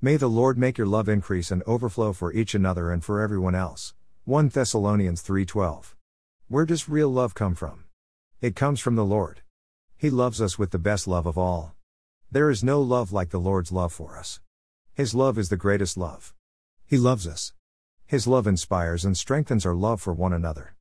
May the Lord make your love increase and overflow for each another and for everyone else. 1 Thessalonians 3:12. Where does real love come from? It comes from the Lord. He loves us with the best love of all. There is no love like the Lord's love for us. His love is the greatest love. He loves us. His love inspires and strengthens our love for one another.